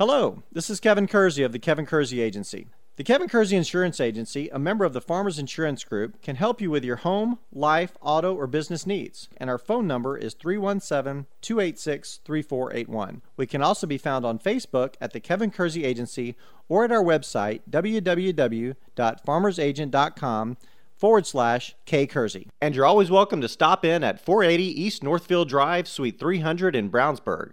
Hello, this is Kevin Kersey of the Kevin Kersey Agency. The Kevin Kersey Insurance Agency, a member of the Farmers Insurance Group, can help you with your home, life, auto, or business needs. And our phone number is 317 286 3481. We can also be found on Facebook at the Kevin Kersey Agency or at our website www.farmersagent.com forward slash K Kersey. And you're always welcome to stop in at 480 East Northfield Drive, Suite 300 in Brownsburg.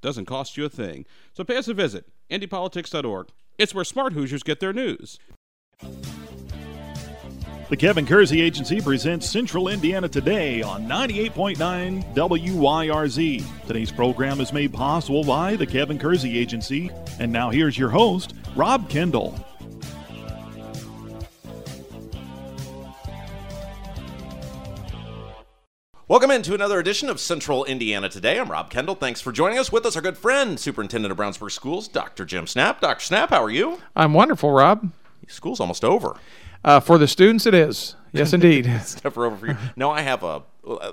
doesn't cost you a thing. So pay us a visit, IndyPolitics.org. It's where smart Hoosiers get their news. The Kevin Kersey Agency presents Central Indiana Today on 98.9 WYRZ. Today's program is made possible by the Kevin Kersey Agency. And now here's your host, Rob Kendall. Welcome into another edition of Central Indiana Today. I'm Rob Kendall. Thanks for joining us. With us, our good friend, Superintendent of Brownsburg Schools, Dr. Jim Snapp. Dr. Snapp, how are you? I'm wonderful, Rob. School's almost over. Uh, for the students, it is. Yes, indeed. it's never over for you. No, I have a.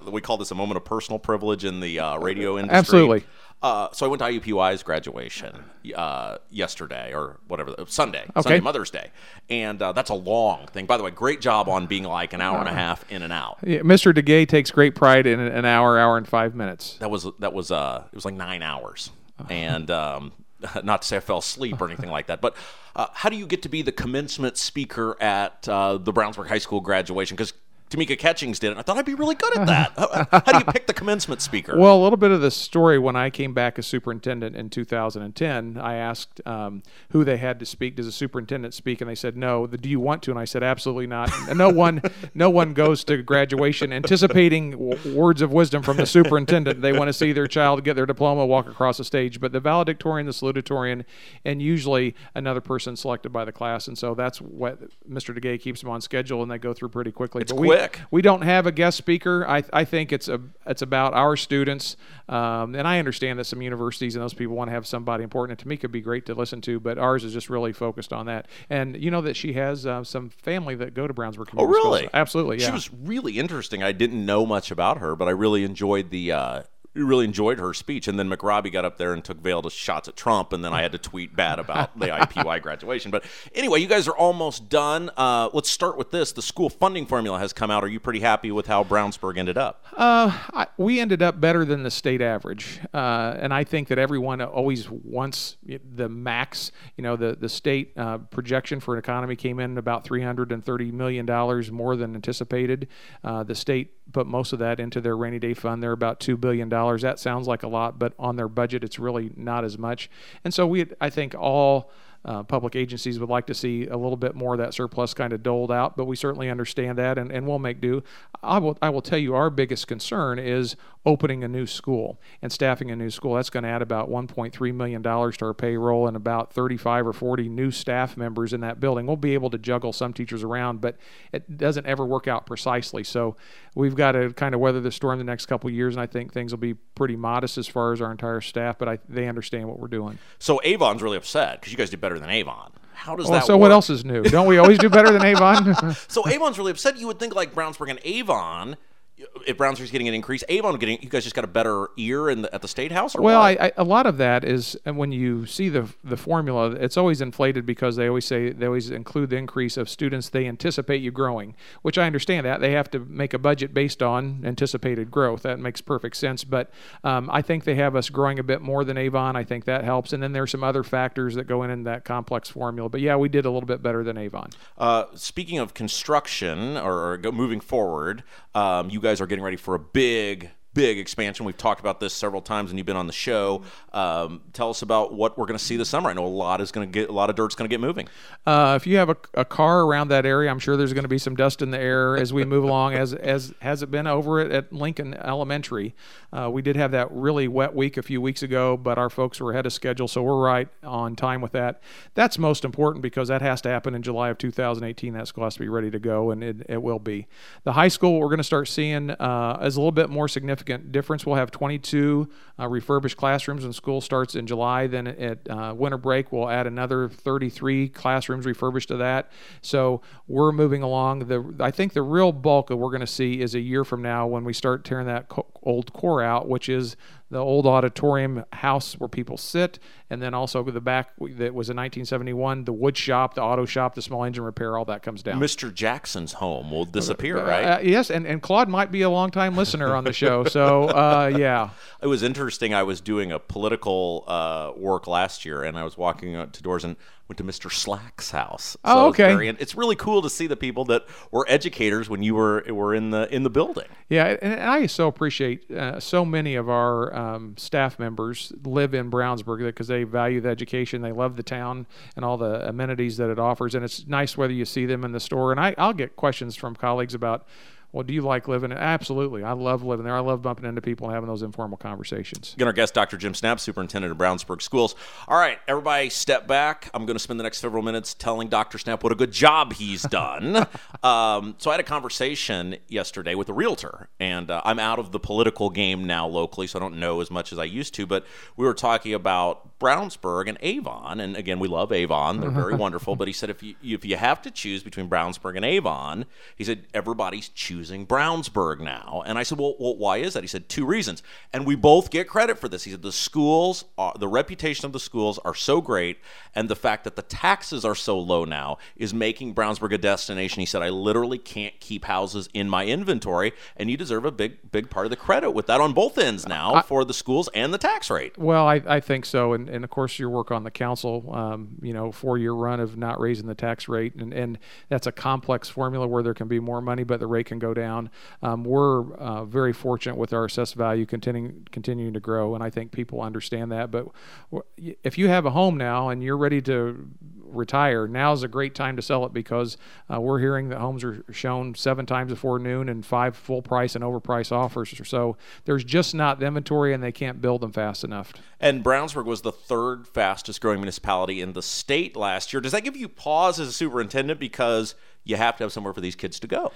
We call this a moment of personal privilege in the uh, radio industry. Absolutely. Uh, so I went to IUPUI's graduation uh, yesterday or whatever Sunday, Okay. Sunday Mother's Day, and uh, that's a long thing. By the way, great job on being like an hour and a half in and out. Yeah, Mr. DeGay takes great pride in an hour, hour and five minutes. That was that was uh it was like nine hours, and um, not to say I fell asleep or anything like that, but uh, how do you get to be the commencement speaker at uh, the Brownsburg High School graduation? Because Tamika Catchings did it. I thought I'd be really good at that. how, how do you pick the commencement speaker? Well, a little bit of the story when I came back as superintendent in 2010, I asked um, who they had to speak. Does a superintendent speak? And they said no. The, do you want to? And I said absolutely not. And no one, no one goes to graduation anticipating w- words of wisdom from the superintendent. They want to see their child get their diploma, walk across the stage. But the valedictorian, the salutatorian, and usually another person selected by the class. And so that's what Mr. DeGay keeps them on schedule, and they go through pretty quickly. It's But we- quick. we don't have a guest speaker. I, I think it's a it's about our students, um, and I understand that some universities and those people want to have somebody important. And Tamika would be great to listen to, but ours is just really focused on that. And you know that she has uh, some family that go to Brownsburg. Oh, Community Schools. really? Absolutely. Yeah. She was really interesting. I didn't know much about her, but I really enjoyed the. Uh, really enjoyed her speech, and then McRobbie got up there and took veiled shots at Trump, and then I had to tweet bad about the IPY graduation. But anyway, you guys are almost done. Uh, let's start with this: the school funding formula has come out. Are you pretty happy with how Brownsburg ended up? Uh, I, we ended up better than the state average, uh, and I think that everyone always wants the max. You know, the the state uh, projection for an economy came in about three hundred and thirty million dollars more than anticipated. Uh, the state put most of that into their rainy day fund. They're about two billion dollars. That sounds like a lot, but on their budget, it's really not as much. And so we, I think, all uh, public agencies would like to see a little bit more of that surplus kind of doled out, but we certainly understand that and, and we'll make do. I will, I will tell you our biggest concern is opening a new school and staffing a new school. That's going to add about $1.3 million to our payroll and about 35 or 40 new staff members in that building. We'll be able to juggle some teachers around, but it doesn't ever work out precisely. So we've got to kind of weather the storm the next couple years, and I think things will be pretty modest as far as our entire staff, but I, they understand what we're doing. So Avon's really upset because you guys did better than Avon. How does Well, that so work? what else is new? Don't we always do better than Avon? So Avon's really upset. You would think like Brownsburg and Avon, if Brownsburg's getting an increase, Avon getting you guys just got a better ear in the, at the state house. Or well? I, I, a lot of that is and when you see the the formula, it's always inflated because they always say they always include the increase of students they anticipate you growing, which I understand that they have to make a budget based on anticipated growth. That makes perfect sense. But um, I think they have us growing a bit more than Avon. I think that helps, and then there's some other factors that go in in that complex formula. But yeah, we did a little bit better than Avon. Uh, speaking of construction or, or moving forward, um, you guys are getting ready for a big big expansion. We've talked about this several times, and you've been on the show. Um, tell us about what we're going to see this summer. I know a lot is going to get a lot of dirt's going to get moving. Uh, if you have a, a, car around that area, I'm sure there's going to be some dust in the air as we move along. As as has it been over at, at Lincoln Elementary? Uh, we did have that really wet week a few weeks ago, but our folks were ahead of schedule, so we're right on time with that. That's most important because that has to happen in July of 2018. That school has to be ready to go, and it, it will be. The high school, we're going to start seeing uh, is a little bit more significant significant difference. We'll have 22 uh, refurbished classrooms when school starts in July. Then at uh, winter break, we'll add another 33 classrooms refurbished to that. So we're moving along. The I think the real bulk that we're going to see is a year from now when we start tearing that co- old core out, which is the old auditorium house where people sit, and then also the back that was in 1971, the wood shop, the auto shop, the small engine repair, all that comes down. Mr. Jackson's home will disappear, Uh, right? uh, yes, and, and Claude might be a long time listener on the show, so uh, yeah. it was interesting. I was doing a political uh, work last year, and I was walking out to doors and went to Mr. Slack's house. Oh, So it's okay. very- it's really cool to see the people that were educators when you were were in the in the building. Yeah, and, and I so appreciate uh, so many of our um, staff members live in Brownsburg because they value the education, they love the town and all the amenities that it offers, and it's nice whether you see them in the store. And I, I'll get questions from colleagues about. Well, do you like living? Absolutely, I love living there. I love bumping into people and having those informal conversations. Again, our guest, Dr. Jim Snapp, superintendent of Brownsburg Schools. All right, everybody, step back. I'm going to spend the next several minutes telling Dr. Snapp what a good job he's done. um, so I had a conversation yesterday with a realtor, and uh, I'm out of the political game now locally, so I don't know as much as I used to. But we were talking about Brownsburg and Avon, and again, we love Avon; they're very wonderful. But he said if you if you have to choose between Brownsburg and Avon, he said everybody's choosing Brownsburg now. And I said, well, well, why is that? He said two reasons, and we both get credit for this. He said the schools, are, the reputation of the schools are so great, and the fact that the taxes are so low now is making Brownsburg a destination. He said, I literally can't keep houses in my inventory, and you deserve a big, big part of the credit with that on both ends now for the schools and the tax rate. Well, I, I think so, and, and of course your work on the council, um, you know, four year run of not raising the tax rate, and, and that's a complex formula where there can be more money, but the rate can go down. Um, we're uh, very fortunate with our assessed value continuing continuing to grow, and I think people understand that. But if you have a home now and you're ready to retire, now's a great time to sell it because uh, we're hearing that homes are shown seven times before noon and five full price and overpriced offers. So there's just not the inventory, and they can't build them fast enough. And Brownsburg was the third fastest growing municipality in the state last year. Does that give you pause as a superintendent because you have to have somewhere for these kids to go?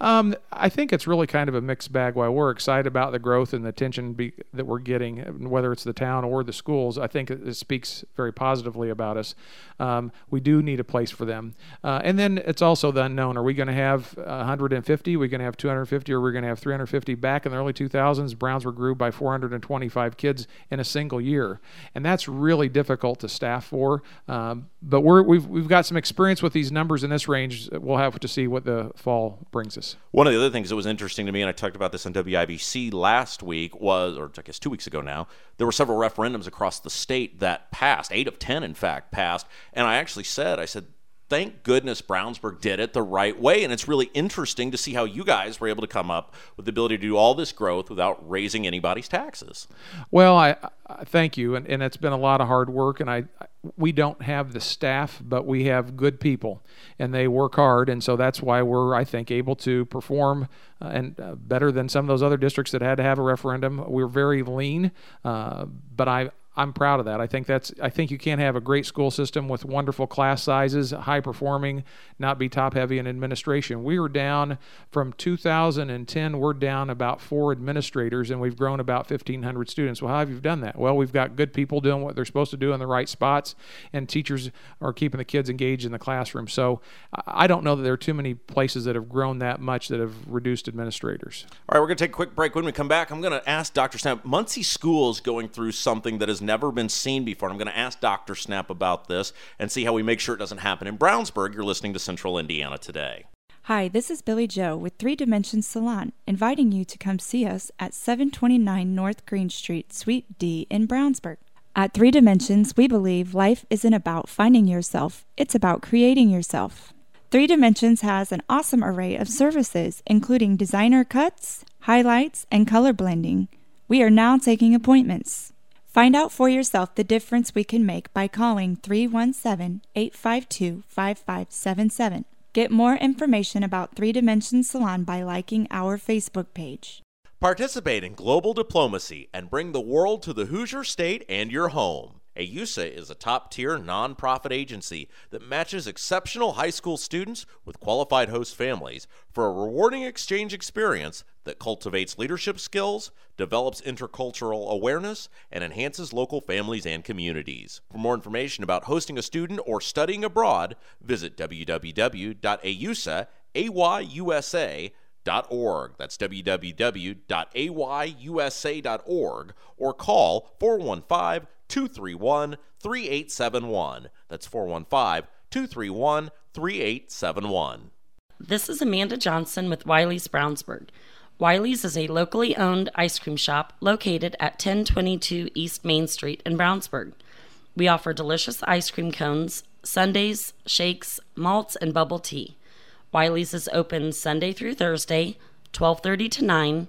Um, I think it's really kind of a mixed bag. Why we're excited about the growth and the attention be, that we're getting, whether it's the town or the schools, I think it, it speaks very positively about us. Um, we do need a place for them, uh, and then it's also the unknown. Are we going to have 150? Are we going to have 250? Or are we going to have 350? Back in the early 2000s, Brownsburg grew by 425 kids in a single year, and that's really difficult to staff for. Um, but we're, we've we've got some experience with these numbers in this range. We'll have to see what the fall brings us. One of the other things that was interesting to me, and I talked about this on WIBC last week, was, or I guess two weeks ago now, there were several referendums across the state that passed. Eight of ten, in fact, passed. And I actually said, I said, thank goodness Brownsburg did it the right way. And it's really interesting to see how you guys were able to come up with the ability to do all this growth without raising anybody's taxes. Well, I, I thank you, and, and it's been a lot of hard work. And I, we don't have the staff, but we have good people, and they work hard, and so that's why we're, I think, able to perform uh, and uh, better than some of those other districts that had to have a referendum. We're very lean, uh, but I. I'm proud of that. I think that's I think you can't have a great school system with wonderful class sizes, high performing, not be top heavy in administration. We were down from 2010. We're down about four administrators, and we've grown about 1,500 students. Well, how have you done that? Well, we've got good people doing what they're supposed to do in the right spots, and teachers are keeping the kids engaged in the classroom. So I don't know that there are too many places that have grown that much that have reduced administrators. All right, we're going to take a quick break. When we come back, I'm going to ask Dr. Snapp. Muncie School is going through something that has never been seen before. I'm going to ask Dr. Snapp about this and see how we make sure it doesn't happen in Brownsburg. You're listening to Central Indiana today. Hi, this is Billy Joe with Three Dimensions Salon, inviting you to come see us at 729 North Green Street, Suite D in Brownsburg. At Three Dimensions, we believe life isn't about finding yourself, it's about creating yourself. Three Dimensions has an awesome array of services, including designer cuts, highlights, and color blending. We are now taking appointments. Find out for yourself the difference we can make by calling 317 852 5577. Get more information about Three Dimensions Salon by liking our Facebook page. Participate in global diplomacy and bring the world to the Hoosier State and your home. AYUSA is a top tier nonprofit agency that matches exceptional high school students with qualified host families for a rewarding exchange experience that cultivates leadership skills, develops intercultural awareness, and enhances local families and communities. For more information about hosting a student or studying abroad, visit www.ayusa.org. That's www.ayusa.org or call 415 231 3871. That's 415 231 3871. This is Amanda Johnson with Wiley's Brownsburg. Wiley's is a locally owned ice cream shop located at 1022 East Main Street in Brownsburg. We offer delicious ice cream cones, sundaes, shakes, malts, and bubble tea. Wiley's is open Sunday through Thursday, 12:30 to 9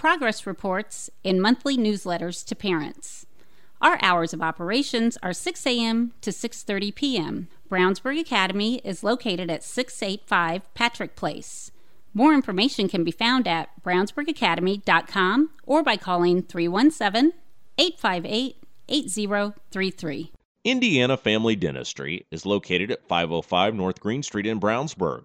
progress reports, and monthly newsletters to parents. Our hours of operations are 6 a.m. to 6:30 p.m. Brownsburg Academy is located at 685 Patrick Place. More information can be found at brownsburgacademy.com or by calling 317 858 8033. Indiana Family Dentistry is located at 505 North Green Street in Brownsburg.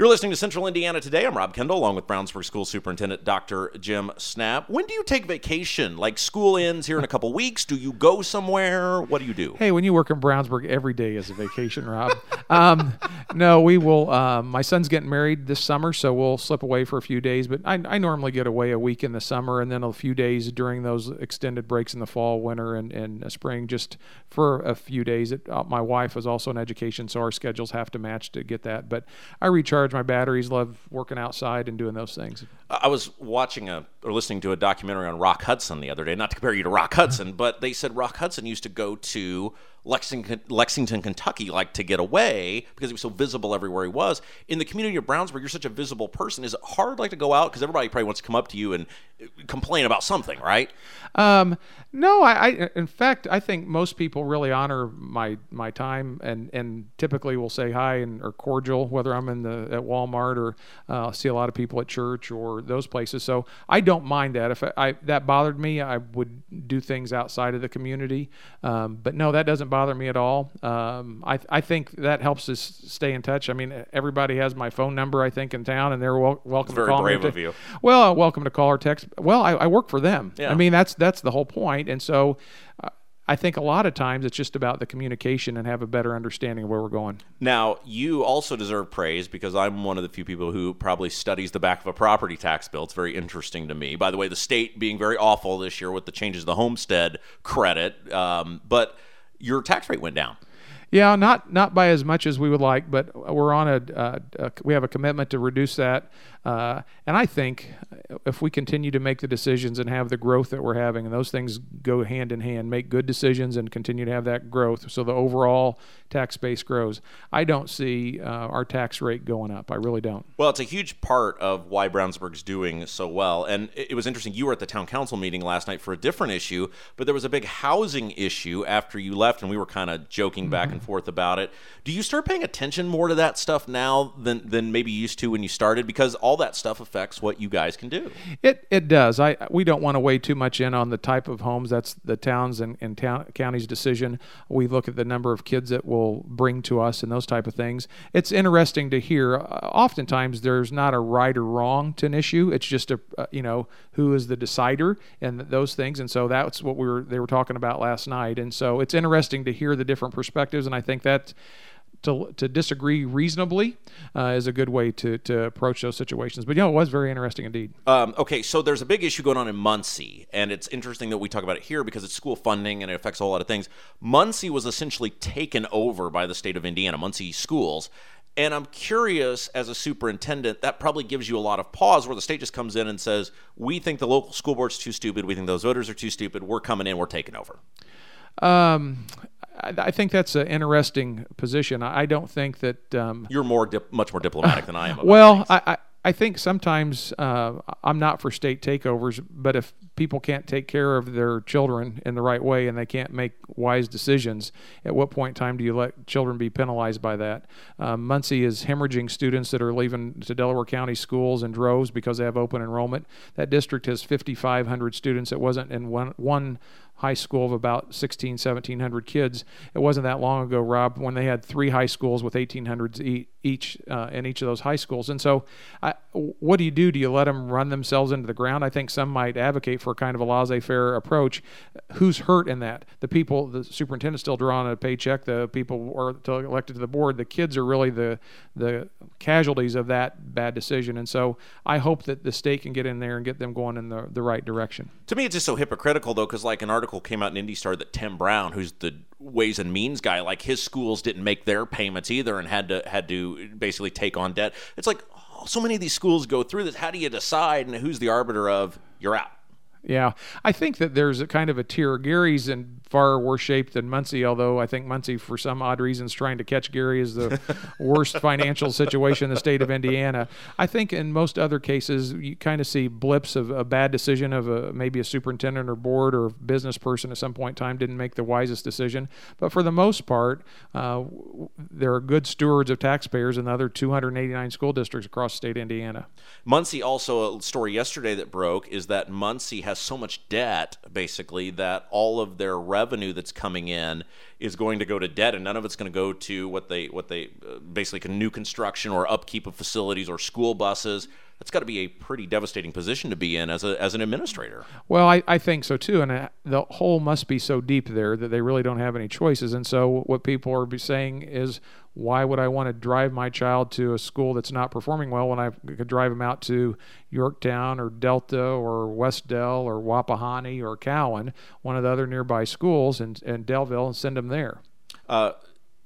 You're listening to Central Indiana Today. I'm Rob Kendall, along with Brownsburg School Superintendent Dr. Jim Snapp. When do you take vacation? Like school ends here in a couple weeks? Do you go somewhere? What do you do? Hey, when you work in Brownsburg, every day is a vacation, Rob. um, no, we will. Uh, my son's getting married this summer, so we'll slip away for a few days. But I, I, normally get away a week in the summer and then a few days during those extended breaks in the fall, winter, and, and spring, just for a few days. It, uh, my wife is also in education, so our schedules have to match to get that. But I recharge recharge my batteries, love working outside and doing those things. I was watching a or listening to a documentary on Rock Hudson the other day. Not to compare you to Rock Hudson, but they said Rock Hudson used to go to Lexington, Lexington, Kentucky, like to get away because he was so visible everywhere he was. In the community of Brownsburg, you're such a visible person. Is it hard, like, to go out because everybody probably wants to come up to you and complain about something, right? Um, no, I, I, in fact, I think most people really honor my my time and and typically will say hi and are cordial, whether I'm in the at Walmart or uh, see a lot of people at church or those places. So I don't mind that. If I, I that bothered me, I would do things outside of the community. Um, but no, that doesn't bother me at all. Um, I, I think that helps us stay in touch. I mean, everybody has my phone number, I think, in town, and they're wel- welcome to call me. Very brave of you. Well, welcome to call or text. Well, I, I work for them. Yeah. I mean, that's that's the whole point. And so, uh, I think a lot of times it's just about the communication and have a better understanding of where we're going. Now, you also deserve praise because I'm one of the few people who probably studies the back of a property tax bill. It's very interesting to me. By the way, the state being very awful this year with the changes to the homestead credit, um, but your tax rate went down. Yeah, not not by as much as we would like, but we're on a, uh, a we have a commitment to reduce that. Uh, and I think if we continue to make the decisions and have the growth that we're having, and those things go hand in hand, make good decisions and continue to have that growth, so the overall tax base grows. I don't see uh, our tax rate going up. I really don't. Well, it's a huge part of why Brownsburg's doing so well. And it was interesting. You were at the town council meeting last night for a different issue, but there was a big housing issue after you left, and we were kind of joking back mm-hmm. and forth about it. Do you start paying attention more to that stuff now than than maybe you used to when you started? Because all all that stuff affects what you guys can do. It it does. I we don't want to weigh too much in on the type of homes. That's the towns and, and town, counties' decision. We look at the number of kids that will bring to us and those type of things. It's interesting to hear. Uh, oftentimes, there's not a right or wrong to an issue. It's just a uh, you know who is the decider and those things. And so that's what we were they were talking about last night. And so it's interesting to hear the different perspectives. And I think that to, to disagree reasonably uh, is a good way to, to approach those situations. But, you know, it was very interesting indeed. Um, okay, so there's a big issue going on in Muncie, and it's interesting that we talk about it here because it's school funding and it affects a whole lot of things. Muncie was essentially taken over by the state of Indiana, Muncie schools. And I'm curious, as a superintendent, that probably gives you a lot of pause where the state just comes in and says, We think the local school board's too stupid. We think those voters are too stupid. We're coming in. We're taking over. Um, I, think that's an interesting position. I don't think that um, you're more dip, much more diplomatic than I am. well, I, I, I think sometimes uh, I'm not for state takeovers, but if people can't take care of their children in the right way and they can't make wise decisions, at what point in time do you let children be penalized by that? Um, Muncie is hemorrhaging students that are leaving to Delaware County schools in droves because they have open enrollment. That district has 5,500 students. It wasn't in one one high school of about 16, 1700 kids. It wasn't that long ago, Rob, when they had three high schools with 1800s each uh, in each of those high schools. And so, I, what do you do? Do you let them run themselves into the ground? I think some might advocate for kind of a laissez-faire approach. Who's hurt in that? The people, the superintendent's still drawing a paycheck. The people are elected to the board. The kids are really the the casualties of that bad decision. And so, I hope that the state can get in there and get them going in the the right direction. To me, it's just so hypocritical though, because like an article came out in Indy Star that Tim Brown, who's the Ways and Means guy, like his schools didn't make their payments either and had to had to basically take on debt. It's like oh, so many of these schools go through this. How do you decide and who's the arbiter of you're out? Yeah, I think that there's a kind of a tier. Gary's in far worse shape than Muncie, although I think Muncie, for some odd reasons, trying to catch Gary is the worst financial situation in the state of Indiana. I think in most other cases, you kind of see blips of a bad decision of a, maybe a superintendent or board or business person at some point in time didn't make the wisest decision. But for the most part, uh, there are good stewards of taxpayers in the other 289 school districts across the state of Indiana. Muncie, also a story yesterday that broke, is that Muncie has so much debt, basically, that all of their revenue revenue that's coming in is going to go to debt, and none of it's going to go to what they what they uh, basically new construction or upkeep of facilities or school buses. That's got to be a pretty devastating position to be in as a as an administrator. Well, I, I think so too, and uh, the hole must be so deep there that they really don't have any choices. And so what people are saying is, why would I want to drive my child to a school that's not performing well when I could drive them out to Yorktown or Delta or Wes-Del or Wapahani or Cowan, one of the other nearby schools, and, and Daleville, and send them there? Uh,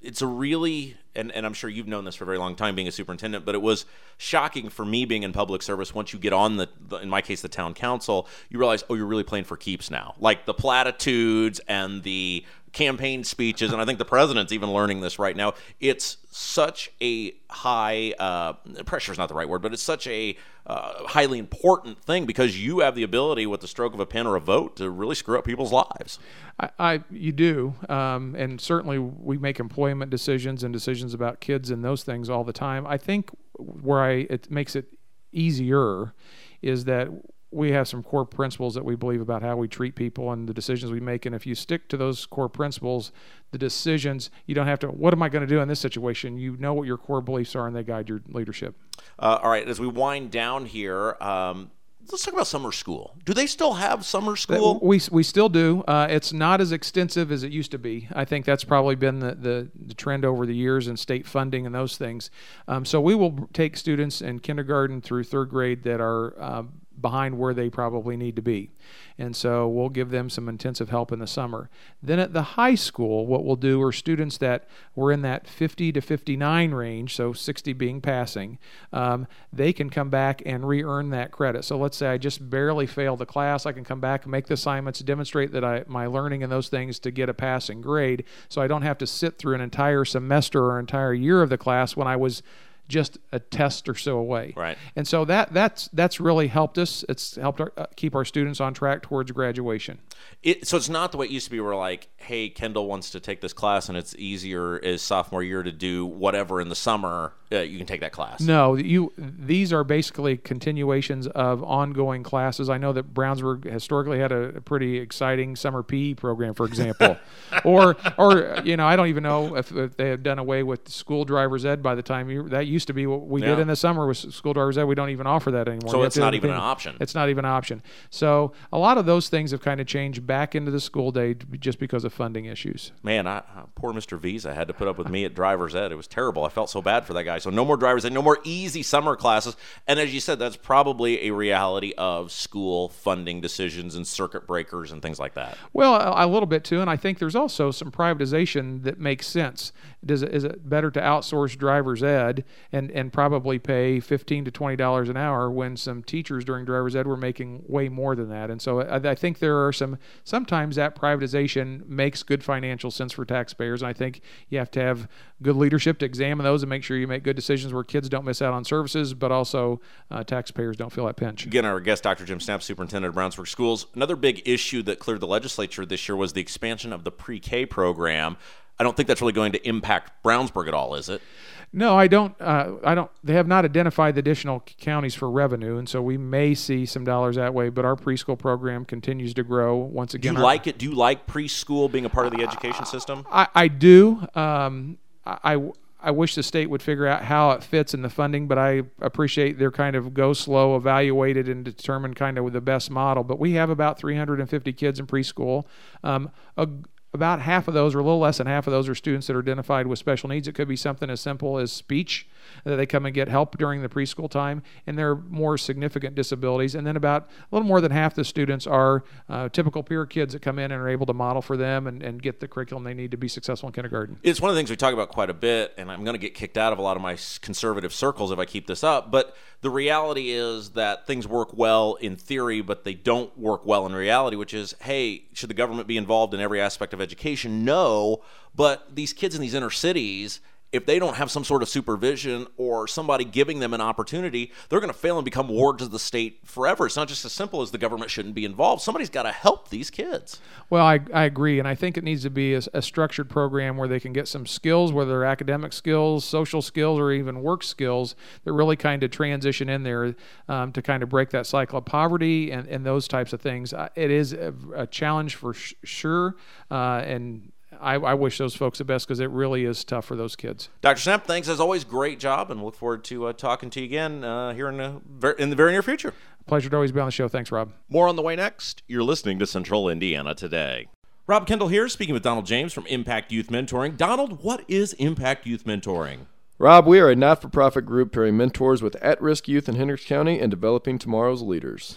it's a really and, and I'm sure you've known this for a very long time being a superintendent, but it was shocking for me being in public service. Once you get on the, the, in my case, the town council, you realize, oh, you're really playing for keeps now. Like the platitudes and the campaign speeches, and I think the president's even learning this right now. It's such a high uh, pressure is not the right word, but it's such a uh, highly important thing because you have the ability, with the stroke of a pen or a vote, to really screw up people's lives. I, I you do, um, and certainly we make employment decisions and decisions about kids and those things all the time. I think where I it makes it easier is that we have some core principles that we believe about how we treat people and the decisions we make. And if you stick to those core principles, the decisions, you don't have to, what am I going to do in this situation? You know what your core beliefs are and they guide your leadership. Uh, all right. As we wind down here, um, let's talk about summer school. Do they still have summer school? We, we still do. Uh, it's not as extensive as it used to be. I think that's probably been the, the, the trend over the years in state funding and those things. Um, so we will take students in kindergarten through third grade that are uh, behind where they probably need to be. And so we'll give them some intensive help in the summer. Then at the high school, what we'll do are students that were in that 50 to 59 range, so 60 being passing, um, they can come back and re earn that credit. So let's say I just barely failed the class, I can come back and make the assignments, demonstrate that I, my learning and those things to get a passing grade. So I don't have to sit through an entire semester or entire year of the class when I was just a test or so away. Right. And so that that's that's really helped us. It's helped our, uh, keep our students on track towards graduation. It, so it's not the way it used to be, where like, hey, Kendall wants to take this class, and it's easier as sophomore year to do whatever in the summer. Uh, you can take that class. No, you. These are basically continuations of ongoing classes. I know that Brownsburg historically had a, a pretty exciting summer PE program, for example, or or you know, I don't even know if, if, they have done away with school driver's ed by the time you, that used to be what we yeah. did in the summer with school driver's ed. We don't even offer that anymore. So it's not even an option. It's not even an option. So a lot of those things have kind of changed back into the school day just because of funding issues. Man, I, poor Mr. Visa had to put up with me at driver's ed. It was terrible. I felt so bad for that guy. So no more driver's ed, no more easy summer classes. And as you said, that's probably a reality of school funding decisions and circuit breakers and things like that. Well, a, a little bit too. And I think there's also some privatization that makes sense. Does it, is it better to outsource driver's ed and, and probably pay 15 to $20 an hour when some teachers during driver's ed were making way more than that? And so I, I think there are some, sometimes that privatization makes good financial sense for taxpayers. And I think you have to have good leadership to examine those and make sure you make good decisions where kids don't miss out on services, but also uh, taxpayers don't feel that pinch. Again, our guest, Dr. Jim Snapp, Superintendent of Brownsburg Schools. Another big issue that cleared the legislature this year was the expansion of the pre K program. I don't think that's really going to impact Brownsburg at all, is it? No, I don't. Uh, I don't. They have not identified the additional counties for revenue, and so we may see some dollars that way. But our preschool program continues to grow. Once again, do you like it? Do you like preschool being a part of the education system? I, I do. Um, I, I wish the state would figure out how it fits in the funding, but I appreciate their kind of go slow, evaluate it, and determine kind of the best model. But we have about 350 kids in preschool. Um, a, about half of those, or a little less than half of those, are students that are identified with special needs. It could be something as simple as speech, that they come and get help during the preschool time, and they're more significant disabilities. And then about a little more than half the students are uh, typical peer kids that come in and are able to model for them and, and get the curriculum they need to be successful in kindergarten. It's one of the things we talk about quite a bit, and I'm going to get kicked out of a lot of my conservative circles if I keep this up. But the reality is that things work well in theory, but they don't work well in reality, which is hey, should the government be involved in every aspect of education? No. But these kids in these inner cities, if they don't have some sort of supervision or somebody giving them an opportunity, they're going to fail and become wards of the state forever. It's not just as simple as the government shouldn't be involved. Somebody's got to help these kids. Well, I, I agree. And I think it needs to be a, a structured program where they can get some skills, whether they're academic skills, social skills, or even work skills that really kind of transition in there um, to kind of break that cycle of poverty and, and those types of things. Uh, it is a, a challenge for sh- sure. Uh, and I, I, wish those folks the best because it really is tough for those kids. Dr. Snapp, thanks as always. Great job, and look forward to uh, talking to you again uh, here in the, in the very near future. Pleasure to always be on the show. Thanks, Rob. More on the way next. You're listening to Central Indiana today. Rob Kendall here, speaking with Donald James from Impact Youth Mentoring. Donald, what is Impact Youth Mentoring? Rob, we are a not for profit group pairing mentors with at risk youth in Hendricks County and developing tomorrow's leaders.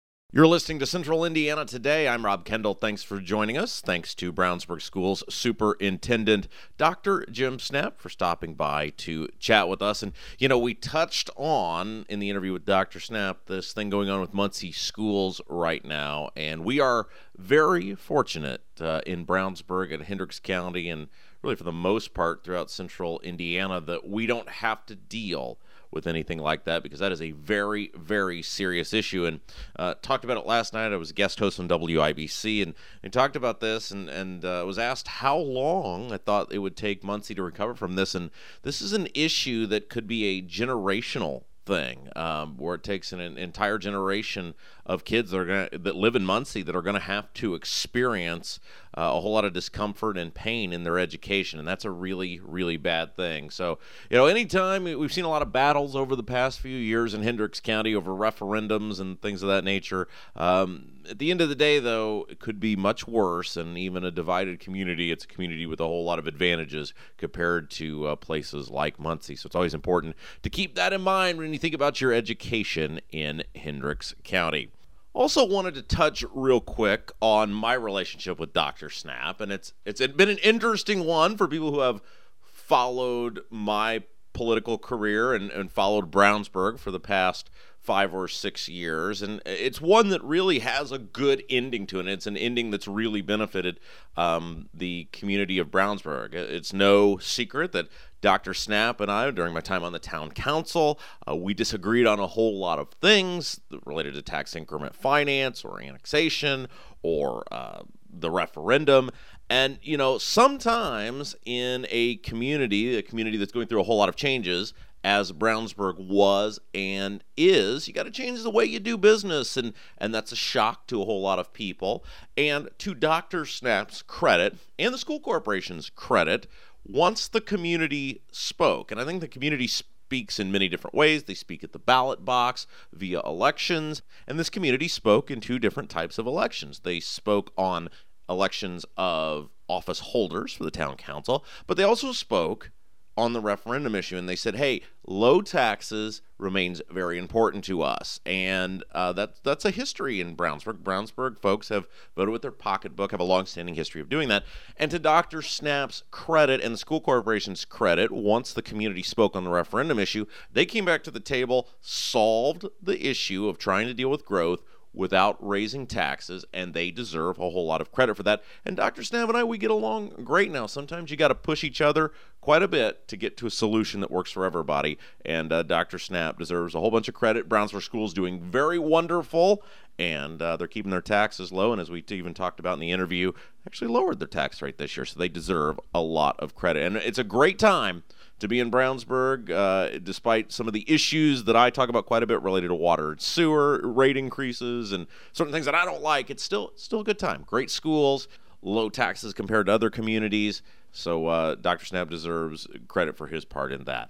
You're listening to Central Indiana Today. I'm Rob Kendall. Thanks for joining us. Thanks to Brownsburg Schools Superintendent Dr. Jim Snapp for stopping by to chat with us. And, you know, we touched on in the interview with Dr. Snapp this thing going on with Muncie schools right now. And we are very fortunate uh, in Brownsburg and Hendricks County and really for the most part throughout central Indiana that we don't have to deal with anything like that because that is a very, very serious issue. And uh, talked about it last night. I was a guest host on WIBC and, and talked about this and, and uh, was asked how long I thought it would take Muncie to recover from this. And this is an issue that could be a generational thing, um, where it takes an, an, entire generation of kids that are gonna, that live in Muncie that are going to have to experience uh, a whole lot of discomfort and pain in their education, and that's a really, really bad thing. So, you know, anytime we've seen a lot of battles over the past few years in Hendricks County over referendums and things of that nature. Um, at the end of the day, though, it could be much worse, and even a divided community. It's a community with a whole lot of advantages compared to uh, places like Muncie. So it's always important to keep that in mind when you think about your education in Hendricks County. Also wanted to touch real quick on my relationship with Dr. Snapp, and it's it's been an interesting one for people who have followed my political career and, and followed Brownsburg for the past five or six years. And it's one that really has a good ending to it. And it's an ending that's really benefited um, the community of Brownsburg. It's no secret that Dr. Snapp and I, during my time on the town council, uh, we disagreed on a whole lot of things related to tax increment finance or annexation or uh, the referendum. And, you know, sometimes in a community, a community that's going through a whole lot of changes, as Brownsburg was and is, you got to change the way you do business, and and that's a shock to a whole lot of people. And to Dr. Snapp's credit and the school corporation's credit, once the community spoke, and I think the community speaks in many different ways. They speak at the ballot box via elections, and this community spoke in two different types of elections. They spoke on elections of office holders for the town council, but they also spoke on the referendum issue, and they said, "Hey, low taxes remains very important to us," and uh, that's that's a history in Brownsburg. Brownsburg folks have voted with their pocketbook, have a long-standing history of doing that. And to Dr. Snapp's credit and the school corporation's credit, once the community spoke on the referendum issue, they came back to the table, solved the issue of trying to deal with growth without raising taxes, and they deserve a whole lot of credit for that. And Dr. Snapp and I, we get along great now. Sometimes you got to push each other quite a bit to get to a solution that works for everybody. And uh, Dr. Snapp deserves a whole bunch of credit. Brownsburg School's doing very wonderful, and uh, they're keeping their taxes low. And as we even talked about in the interview, actually lowered their tax rate this year, so they deserve a lot of credit. And it's a great time to be in Brownsburg, uh, despite some of the issues that I talk about quite a bit related to water and sewer rate increases and certain things that I don't like. It's still still a good time. Great schools, low taxes compared to other communities. So uh, Dr. Snapp deserves credit for his part in that.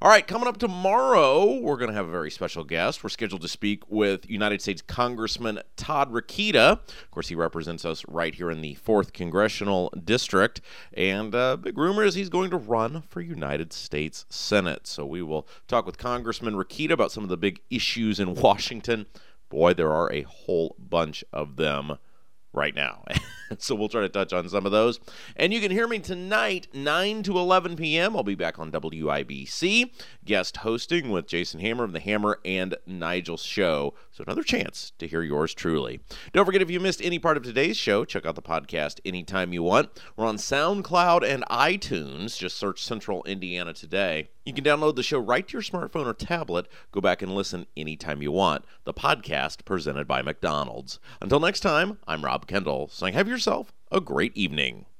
All right, coming up tomorrow, we're going to have a very special guest. We're scheduled to speak with United States Congressman Todd Rokita. Of course, he represents us right here in the 4th Congressional District. And uh, big rumor is he's going to run for United States Senate. So we will talk with Congressman Rokita about some of the big issues in Washington. Boy, there are a whole bunch of them right now. so we'll try to touch on some of those. And you can hear me tonight, 9 to 11 p.m. I'll be back on WIBC, guest hosting with Jason Hammer of The Hammer and Nigel Show. So another chance to hear yours truly. Don't forget, if you missed any part of today's show, check out the podcast anytime you want. We're on SoundCloud and iTunes. Just search Central Indiana Today. You can download the show right to your smartphone or tablet. Go back and listen anytime you want. The podcast presented by McDonald's. Until next time, I'm Rob Kendall saying have yourself a great evening.